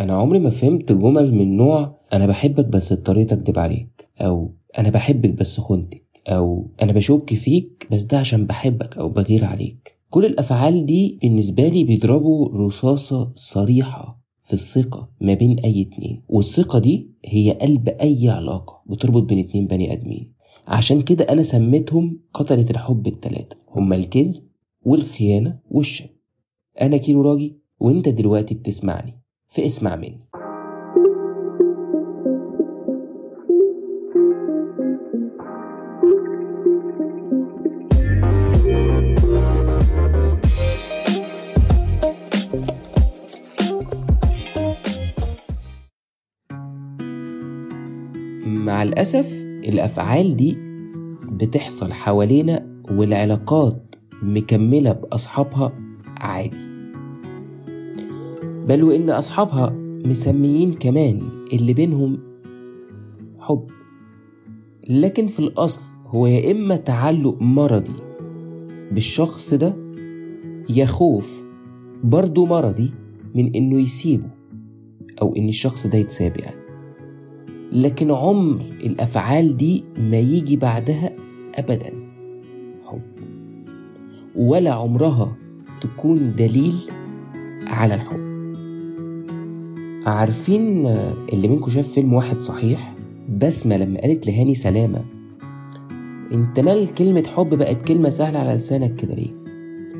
أنا عمري ما فهمت جمل من نوع أنا بحبك بس اضطريت اكدب عليك أو أنا بحبك بس خنتك أو أنا بشك فيك بس ده عشان بحبك أو بغير عليك. كل الأفعال دي بالنسبة لي بيضربوا رصاصة صريحة في الثقة ما بين أي اتنين والثقة دي هي قلب أي علاقة بتربط بين اتنين بني آدمين. عشان كده أنا سميتهم قتلة الحب التلاتة هما الكذب والخيانة والشك أنا كيلو راجي وأنت دلوقتي بتسمعني. فاسمع مني مع الأسف الأفعال دي بتحصل حوالينا والعلاقات مكملة بأصحابها عادي. بل وإن أصحابها مسميين كمان اللي بينهم حب. لكن في الأصل هو يا إما تعلق مرضي بالشخص ده يا خوف برضه مرضي من إنه يسيبه أو إن الشخص ده يتساب يعني لكن عمر الأفعال دي ما يجي بعدها أبدا. حب. ولا عمرها تكون دليل على الحب. عارفين اللي منكم شاف فيلم واحد صحيح؟ بسمة لما قالت لهاني سلامة. انت مال كلمة حب بقت كلمة سهلة على لسانك كده ليه؟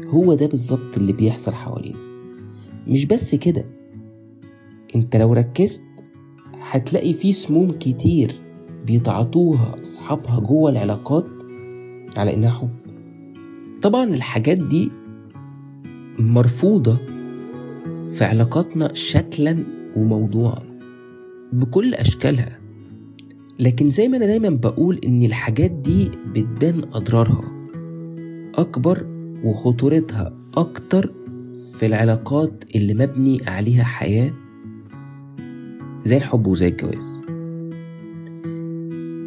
هو ده بالظبط اللي بيحصل حوالينا. مش بس كده. انت لو ركزت هتلاقي في سموم كتير بيتعاطوها أصحابها جوه العلاقات على إنها حب. طبعا الحاجات دي مرفوضة في علاقاتنا شكلا وموضوعا بكل أشكالها. لكن زي ما أنا دايما بقول إن الحاجات دي بتبان أضرارها أكبر وخطورتها أكتر في العلاقات اللي مبني عليها حياة زي الحب وزي الجواز.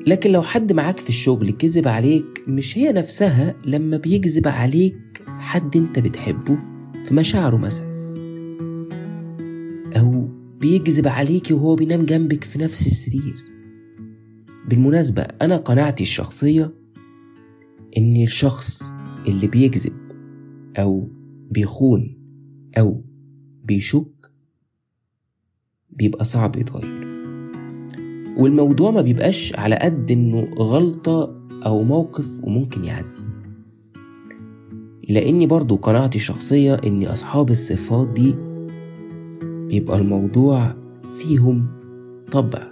لكن لو حد معاك في الشغل كذب عليك مش هي نفسها لما بيكذب عليك حد أنت بتحبه في مشاعره مثلا. بيكذب عليك وهو بينام جنبك في نفس السرير. بالمناسبة أنا قناعتي الشخصية إن الشخص اللي بيكذب أو بيخون أو بيشك بيبقى صعب يتغير. والموضوع ما بيبقاش على قد إنه غلطة أو موقف وممكن يعدي. لأني برضو قناعتي الشخصية إن أصحاب الصفات دي بيبقى الموضوع فيهم طبع.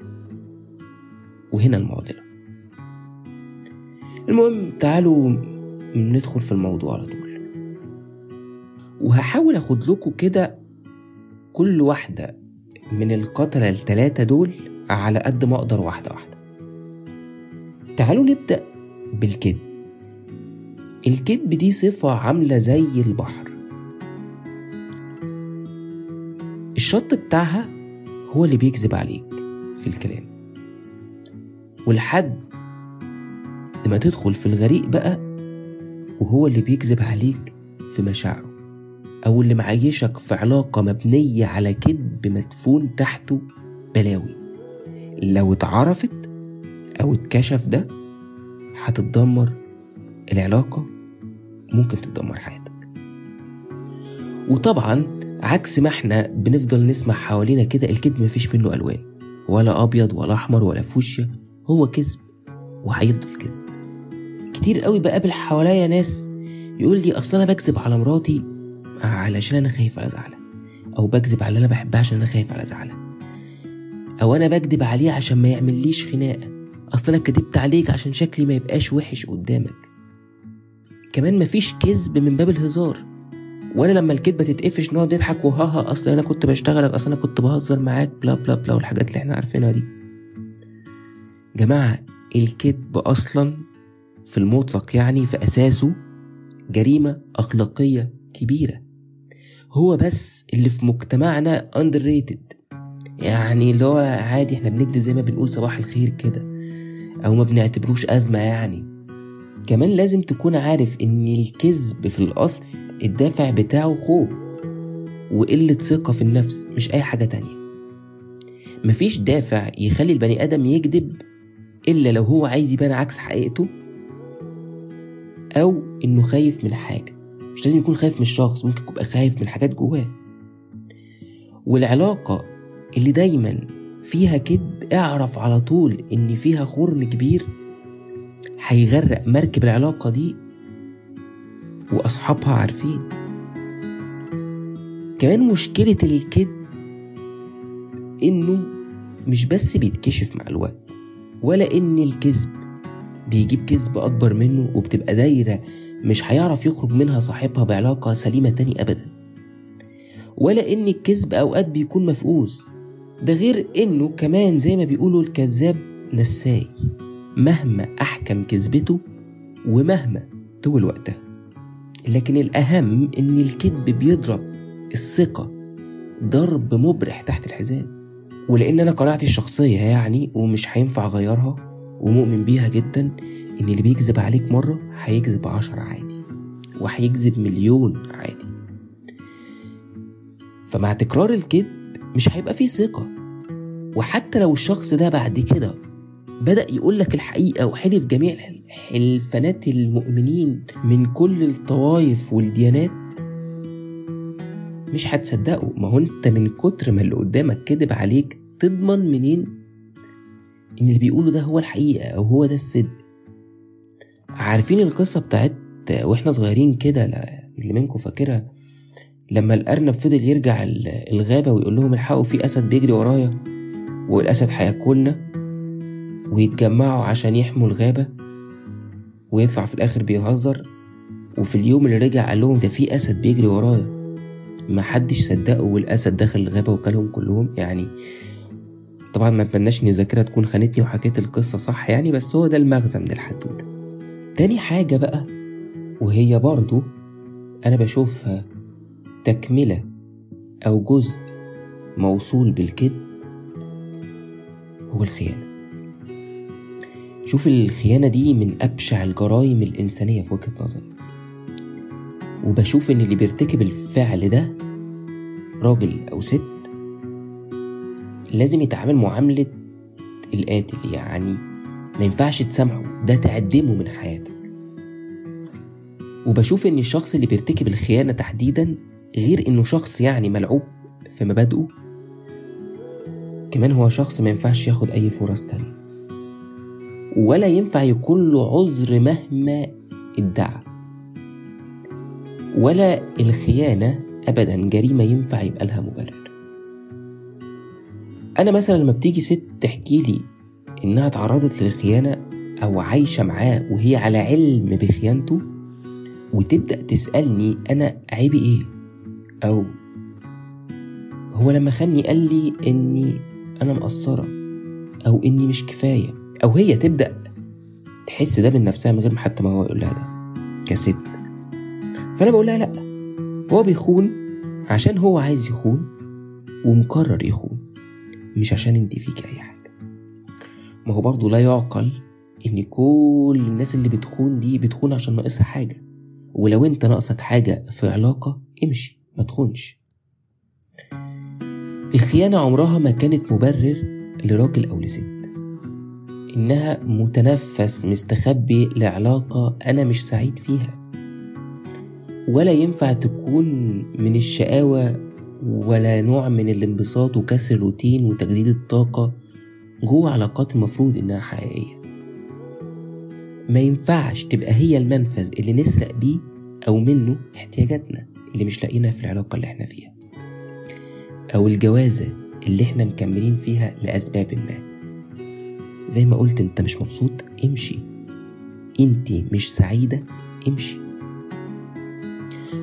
وهنا المعضلة. المهم تعالوا ندخل في الموضوع على طول. وهحاول أخد لكم كده كل واحدة من القتلة التلاتة دول على قد ما أقدر واحدة واحدة. تعالوا نبدأ بالكذب. الكذب دي صفة عاملة زي البحر. الشط بتاعها هو اللي بيكذب عليك في الكلام. ولحد ما تدخل في الغريق بقى وهو اللي بيكذب عليك في مشاعره أو اللي معيشك في علاقة مبنية على كذب مدفون تحته بلاوي. لو اتعرفت أو اتكشف ده هتتدمر العلاقة ممكن تدمر حياتك. وطبعا عكس ما إحنا بنفضل نسمع حوالينا كده الكذب مفيش منه ألوان ولا أبيض ولا أحمر ولا فوشيا هو كذب وهيفضل كذب. كتير قوي بقابل حواليا ناس يقول لي أصل أنا بكذب على مراتي علشان أنا خايف على زعلها أو بكذب على اللي أنا بحبها عشان أنا خايف على زعلها أو أنا بكذب عليه عشان ما يعمليش خناقة. أصل أنا كدبت عليك عشان شكلي ما يبقاش وحش قدامك. كمان مفيش كذب من باب الهزار. ولا لما الكدبه تتقفش نقعد نضحك وهاها أصل أنا كنت بشتغلك أصل أنا كنت بهزر معاك بلا بلا بلا والحاجات اللي إحنا عارفينها دي. جماعة الكذب أصلا في المطلق يعني في أساسه جريمة أخلاقية كبيرة. هو بس اللي في مجتمعنا underrated. يعني اللي هو عادي إحنا بنكذب زي ما بنقول صباح الخير كده أو ما بنعتبروش أزمة يعني. كمان لازم تكون عارف إن الكذب في الأصل الدافع بتاعه خوف وقلة ثقة في النفس مش أي حاجة تانية. مفيش دافع يخلي البني آدم يكذب إلا لو هو عايز يبان عكس حقيقته أو إنه خايف من حاجة. مش لازم يكون خايف من الشخص ممكن يبقى خايف من حاجات جواه. والعلاقة اللي دايما فيها كذب اعرف على طول إن فيها خرم كبير هيغرق مركب العلاقة دي وأصحابها عارفين. كمان مشكلة الكذب إنه مش بس بيتكشف مع الوقت ولا إن الكذب بيجيب كذب أكبر منه وبتبقى دايرة مش هيعرف يخرج منها صاحبها بعلاقة سليمة تاني أبدا. ولا إن الكذب أوقات بيكون مفقوس ده غير إنه كمان زي ما بيقولوا الكذاب نساي. مهما أحكم كذبته ومهما طول وقتها. لكن الأهم إن الكذب بيضرب الثقة ضرب مبرح تحت الحزام. ولأن أنا قناعتي الشخصية يعني ومش هينفع أغيرها ومؤمن بيها جدا إن اللي بيكذب عليك مرة هيكذب عشرة عادي وهيكذب مليون عادي. فمع تكرار الكذب مش هيبقى فيه ثقة. وحتى لو الشخص ده بعد كده بدأ يقول لك الحقيقة وحلف جميع حلفانات المؤمنين من كل الطوائف والديانات. مش هتصدقه ما هو انت من كتر ما اللي قدامك كذب عليك تضمن منين؟ إن اللي بيقوله ده هو الحقيقة أو هو ده الصدق. عارفين القصة بتاعت وإحنا صغيرين كده اللي منكم فاكرها؟ لما الأرنب فضل يرجع الغابة ويقول لهم الحقوا في أسد بيجري ورايا والأسد هياكلنا. ويتجمعوا عشان يحموا الغابة ويطلع في الآخر بيهزر. وفي اليوم اللي رجع قال لهم ده في أسد بيجري ورايا. محدش صدقه والأسد دخل الغابة وكلهم كلهم يعني. طبعا ما أتمناش إن الذاكرة تكون خانتني وحكيت القصة صح يعني بس هو ده المغزى من الحدوته تاني حاجة بقى وهي برضو أنا بشوفها تكملة أو جزء موصول بالكذب هو الخيانة. شوف الخيانة دي من أبشع الجرائم الإنسانية في وجهة نظري. وبشوف إن اللي بيرتكب الفعل ده راجل أو ست لازم يتعامل معاملة القاتل. يعني ما ينفعش تسامحه ده تعدمه من حياتك. وبشوف إن الشخص اللي بيرتكب الخيانة تحديدا غير إنه شخص يعني ملعوب في مبادئه كمان هو شخص ما ينفعش ياخد أي فرص تانية. ولا ينفع يكون له عذر مهما ادعى. ولا الخيانة أبدا جريمة ينفع يبقى لها مبرر. أنا مثلا لما بتيجي ست تحكي لي إنها تعرضت للخيانة أو عايشة معاه وهي على علم بخيانته وتبدأ تسألني أنا عيبي إيه؟ أو هو لما خاني قال لي إني أنا مقصرة أو إني مش كفاية. أو هي تبدأ تحس ده من نفسها من غير ما حتى ما هو يقول لها ده كست. فأنا بقول لها لا هو بيخون عشان هو عايز يخون ومقرر يخون مش عشان أنت فيك أي حاجة. ما هو برضه لا يعقل إن كل الناس اللي بتخون دي بتخون عشان ناقصها حاجة. ولو أنت ناقصك حاجة في علاقة امشي ما تخونش. الخيانة عمرها ما كانت مبرر لراجل أو لست. إنها متنفس مستخبي لعلاقة أنا مش سعيد فيها. ولا ينفع تكون من الشقاوة ولا نوع من الانبساط وكسر الروتين وتجديد الطاقة جوه علاقات المفروض إنها حقيقية. ما ينفعش تبقى هي المنفذ اللي نسرق بيه أو منه احتياجاتنا اللي مش لاقينها في العلاقة اللي إحنا فيها. أو الجوازة اللي إحنا مكملين فيها لأسباب ما. زي ما قلت انت مش مبسوط امشي. انت مش سعيدة امشي.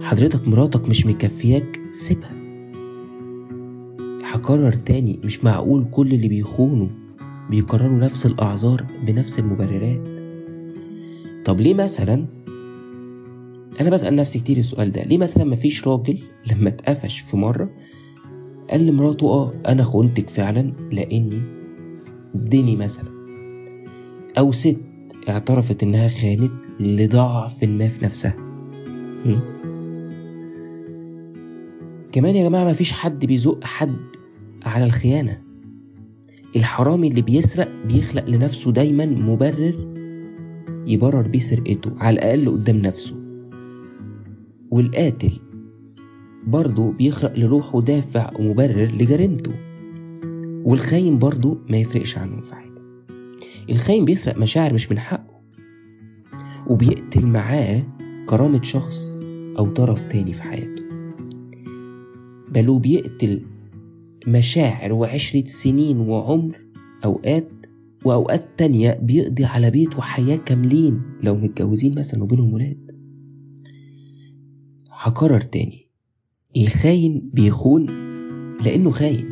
حضرتك مراتك مش مكفياك سيبها. هكرر تاني مش معقول كل اللي بيخونوا بيكرروا نفس الأعذار بنفس المبررات. طب ليه مثلا؟ أنا بسأل نفسي كتير السؤال ده ليه مثلا مفيش راجل لما اتقفش في مرة قال لمراته آه أنا خونتك فعلا لأني اديني مثلا. أو ست اعترفت إنها خانت لضعف ما في نفسها? كمان يا جماعة مفيش حد بيزق حد على الخيانة. الحرامي اللي بيسرق بيخلق لنفسه دايما مبرر يبرر بيه سرقته على الأقل قدام نفسه. والقاتل برضه بيخلق لروحه دافع ومبرر لجريمته. والخاين برضه ما يفرقش عنه في حاجة. الخاين بيسرق مشاعر مش من حقه وبيقتل معاه كرامة شخص أو طرف تاني في حياته. بل وبيقتل مشاعر وعشرة سنين وعمر أوقات وأوقات تانية بيقضي على بيت وحياة كاملين لو متجوزين مثلا وبينهم ولاد. هكرر تاني. الخاين بيخون لأنه خاين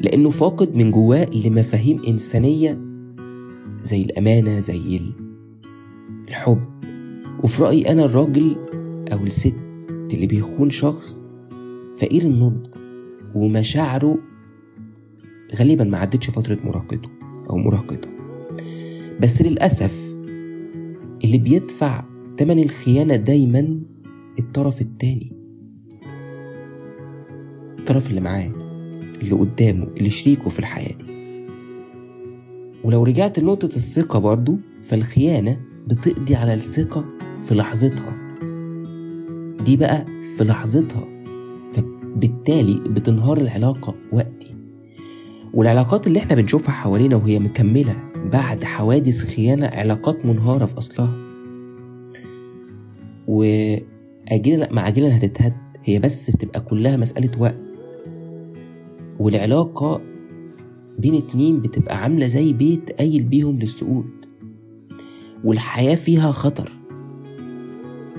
لأنه فاقد من جواه لمفاهيم إنسانية زي الأمانة زي الحب. وفي رأيي أنا الراجل أو الست اللي بيخون شخص فقير النضج ومشاعره غالبا ما عدتش فترة مراهقته أو مراهقته بس للأسف اللي بيدفع تمن الخيانة دايما الطرف التاني. الطرف اللي معاه اللي قدامه اللي شريكه في الحياة دي. ولو رجعت لنقطة الثقة برضو فالخيانة بتقضي على الثقة في لحظتها. دي بقى في لحظتها فبالتالي بتنهار العلاقة وقتي. والعلاقات اللي إحنا بنشوفها حوالينا وهي مكملة بعد حوادث خيانة علاقات منهارة في أصلها. وأجلا مع أجلا هتتهد هي بس بتبقى كلها مسألة وقت. والعلاقة بين اتنين بتبقى عاملة زي بيت قايل بيهم للسقوط والحياة فيها خطر.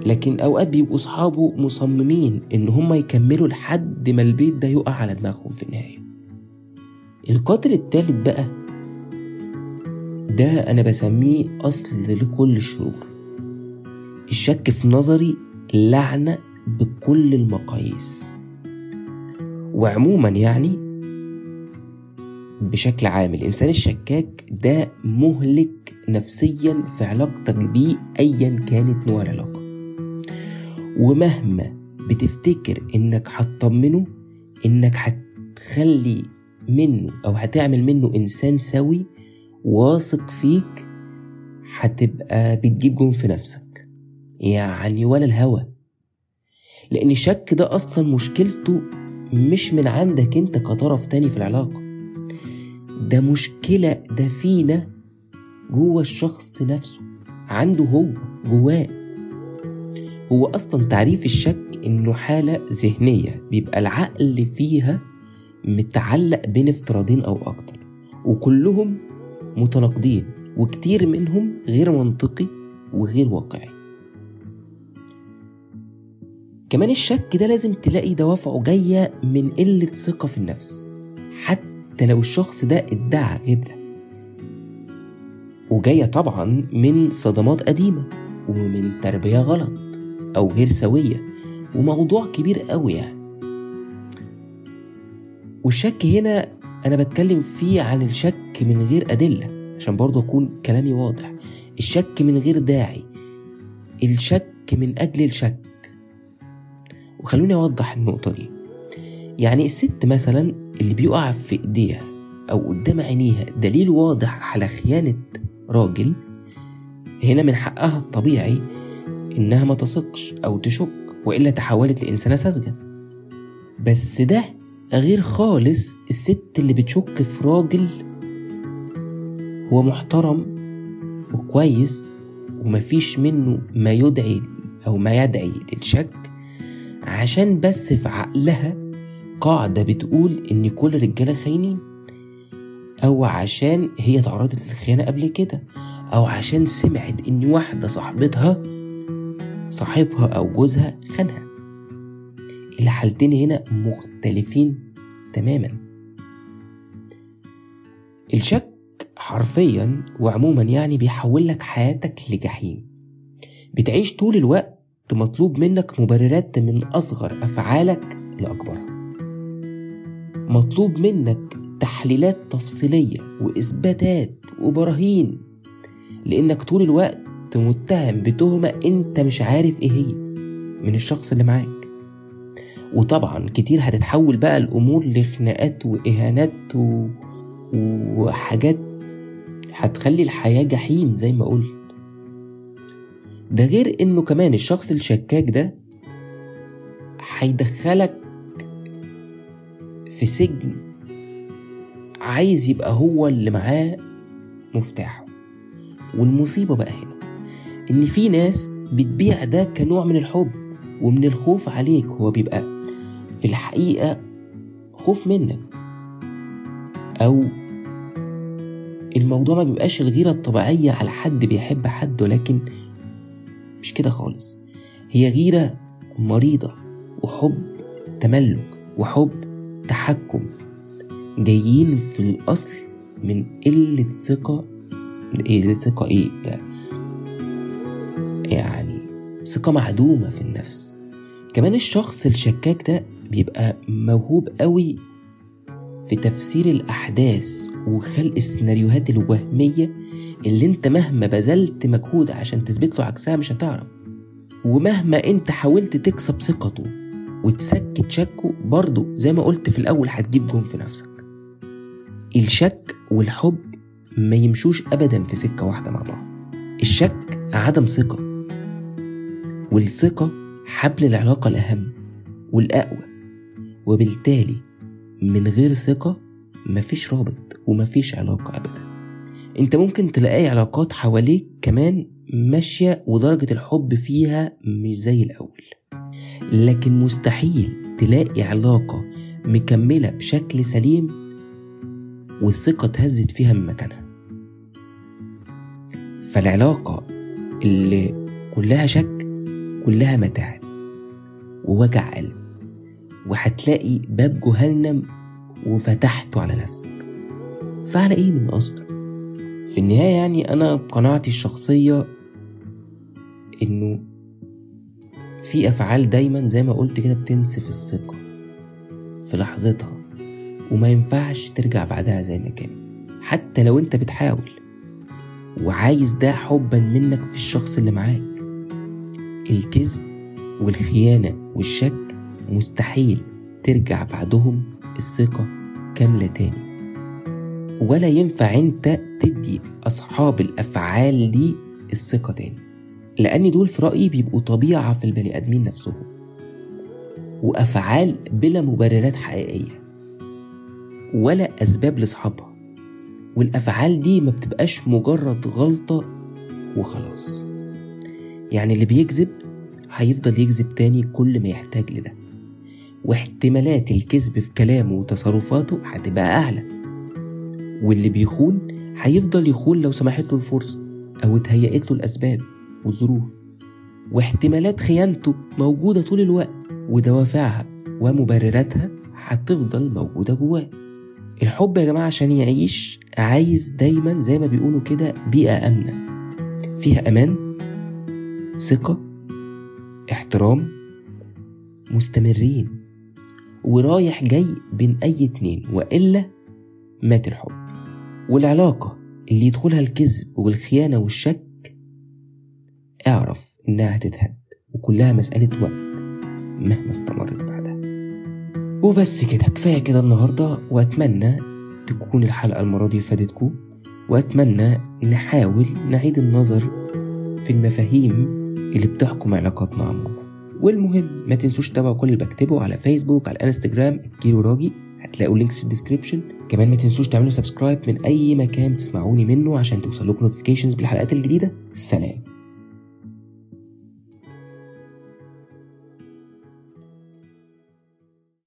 لكن أوقات بيبقوا صحابه مصممين إن هما يكملوا لحد ما البيت ده يقع على دماغهم في النهاية. القاتل التالت بقى ده أنا بسميه أصل لكل الشرور. الشك في نظري لعنة بكل المقاييس. وعموما يعني بشكل عام. الإنسان الشكاك ده مهلك نفسيا في علاقتك بيه أيا كانت نوع العلاقة. ومهما بتفتكر إنك هتطمنه إنك هتخلي منه أو هتعمل منه إنسان سوي واثق فيك هتبقى بتجيب جون في نفسك. يعني ولا الهوى لأن الشك ده أصلا مشكلته مش من عندك أنت كطرف تاني في العلاقة. ده مشكلة ده فينا جوه الشخص نفسه عنده هو جواه. هو أصلا تعريف الشك إنه حالة ذهنية بيبقى العقل فيها متعلق بين افتراضين أو أكتر وكلهم متناقضين وكتير منهم غير منطقي وغير واقعي. كمان الشك ده لازم تلاقي دوافعه جاية من قلة ثقة في النفس حتى لو الشخص ده ادعى غبرة وجاية طبعا من صدمات قديمة ومن تربية غلط أو غير سوية وموضوع كبير قوي يعني. والشك هنا أنا بتكلم فيه عن الشك من غير أدلة عشان برضه أكون كلامي واضح. الشك من غير داعي. الشك من أجل الشك. وخلوني أوضح النقطة دي. يعني الست مثلا اللي بيقع في إيديها أو قدام عينيها دليل واضح على خيانة راجل هنا من حقها الطبيعي إنها ما تثقش أو تشك وإلا تحولت لإنسانة ساذجة. بس ده غير خالص الست اللي بتشك في راجل هو محترم وكويس ومفيش منه ما يدعي أو ما يدعي للشك عشان بس في عقلها قاعدة بتقول إن كل الرجالة خاينين أو عشان هي تعرضت للخيانة قبل كده أو عشان سمعت إن واحدة صاحبتها صاحبها أو جوزها خانها. الحالتين هنا مختلفين تماما. الشك حرفيا وعموما يعني بيحول لك حياتك لجحيم. بتعيش طول الوقت مطلوب منك مبررات من أصغر أفعالك لأكبرها مطلوب منك تحليلات تفصيلية وإثباتات وبراهين لأنك طول الوقت متهم بتهمة أنت مش عارف إيه هي من الشخص اللي معاك. وطبعا كتير هتتحول بقى الأمور لخناقات وإهانات و... وحاجات هتخلي الحياة جحيم زي ما قلت. ده غير إنه كمان الشخص الشكاك ده هيدخلك في سجن عايز يبقى هو اللي معاه مفتاحه. والمصيبة بقى هنا إن في ناس بتبيع ده كنوع من الحب ومن الخوف عليك. هو بيبقى في الحقيقة خوف منك أو الموضوع ما بيبقاش الغيرة الطبيعية على حد بيحب حد ولكن مش كده خالص. هي غيرة مريضة وحب تملك وحب تحكم جايين في الأصل من قلة ثقة إيه قلة ثقة إيه؟ ده يعني ثقة معدومة في النفس. كمان الشخص الشكاك ده بيبقى موهوب قوي في تفسير الأحداث وخلق السيناريوهات الوهمية اللي أنت مهما بذلت مجهود عشان تثبت له عكسها مش هتعرف. ومهما أنت حاولت تكسب ثقته وتسكت شكه برضه زي ما قلت في الأول هتجيب جون في نفسك. الشك والحب ما يمشوش أبدا في سكة واحدة مع بعض. الشك عدم ثقة. والثقة حبل العلاقة الأهم والأقوى. وبالتالي من غير ثقة مفيش رابط ومفيش علاقة أبدا. أنت ممكن تلاقي علاقات حواليك كمان ماشية ودرجة الحب فيها مش زي الأول. لكن مستحيل تلاقي علاقة مكملة بشكل سليم والثقة اتهزت فيها من مكانها. فالعلاقة اللي كلها شك كلها متاعب ووجع قلب وهتلاقي باب جهنم وفتحته على نفسك. فعلى إيه من أصلا في النهاية يعني أنا قناعتي الشخصية إنه في أفعال دايما زي ما قلت كده بتنسف الثقة في لحظتها وما ينفعش ترجع بعدها زي ما كانت حتى لو أنت بتحاول وعايز ده حبا منك في الشخص اللي معاك. الكذب والخيانة والشك مستحيل ترجع بعدهم الثقة كاملة تاني. ولا ينفع أنت تدي أصحاب الأفعال دي الثقة تاني. لأن دول في رأيي بيبقوا طبيعة في البني آدمين نفسهم وأفعال بلا مبررات حقيقية ولا أسباب لأصحابها والأفعال دي ما بتبقاش مجرد غلطة وخلاص. يعني اللي بيكذب هيفضل يكذب تاني كل ما يحتاج لده. واحتمالات الكذب في كلامه وتصرفاته هتبقى أعلى. واللي بيخون هيفضل يخون لو سمحت له الفرصة أو اتهيأت له الأسباب. والظروف واحتمالات خيانته موجودة طول الوقت ودوافعها ومبرراتها هتفضل موجودة جواه. الحب يا جماعة عشان يعيش عايز دايما زي ما بيقولوا كده بيئة آمنة. فيها أمان ثقة احترام مستمرين ورايح جاي بين أي اتنين وإلا مات الحب. والعلاقة اللي يدخلها الكذب والخيانة والشك اعرف إنها هتتهد وكلها مسألة وقت مهما استمرت بعدها. وبس كده كفاية كده النهاردة وأتمنى تكون الحلقة المرة دي فادتكم وأتمنى نحاول نعيد النظر في المفاهيم اللي بتحكم علاقاتنا عموما. والمهم ما تنسوش تتابعوا كل اللي بكتبه على فيسبوك على انستجرام كيلو راجي هتلاقوا links في ال description كمان ما تنسوش تعملوا subscribe من أي مكان بتسمعوني منه عشان توصلكم notifications بالحلقات الجديدة. سلام.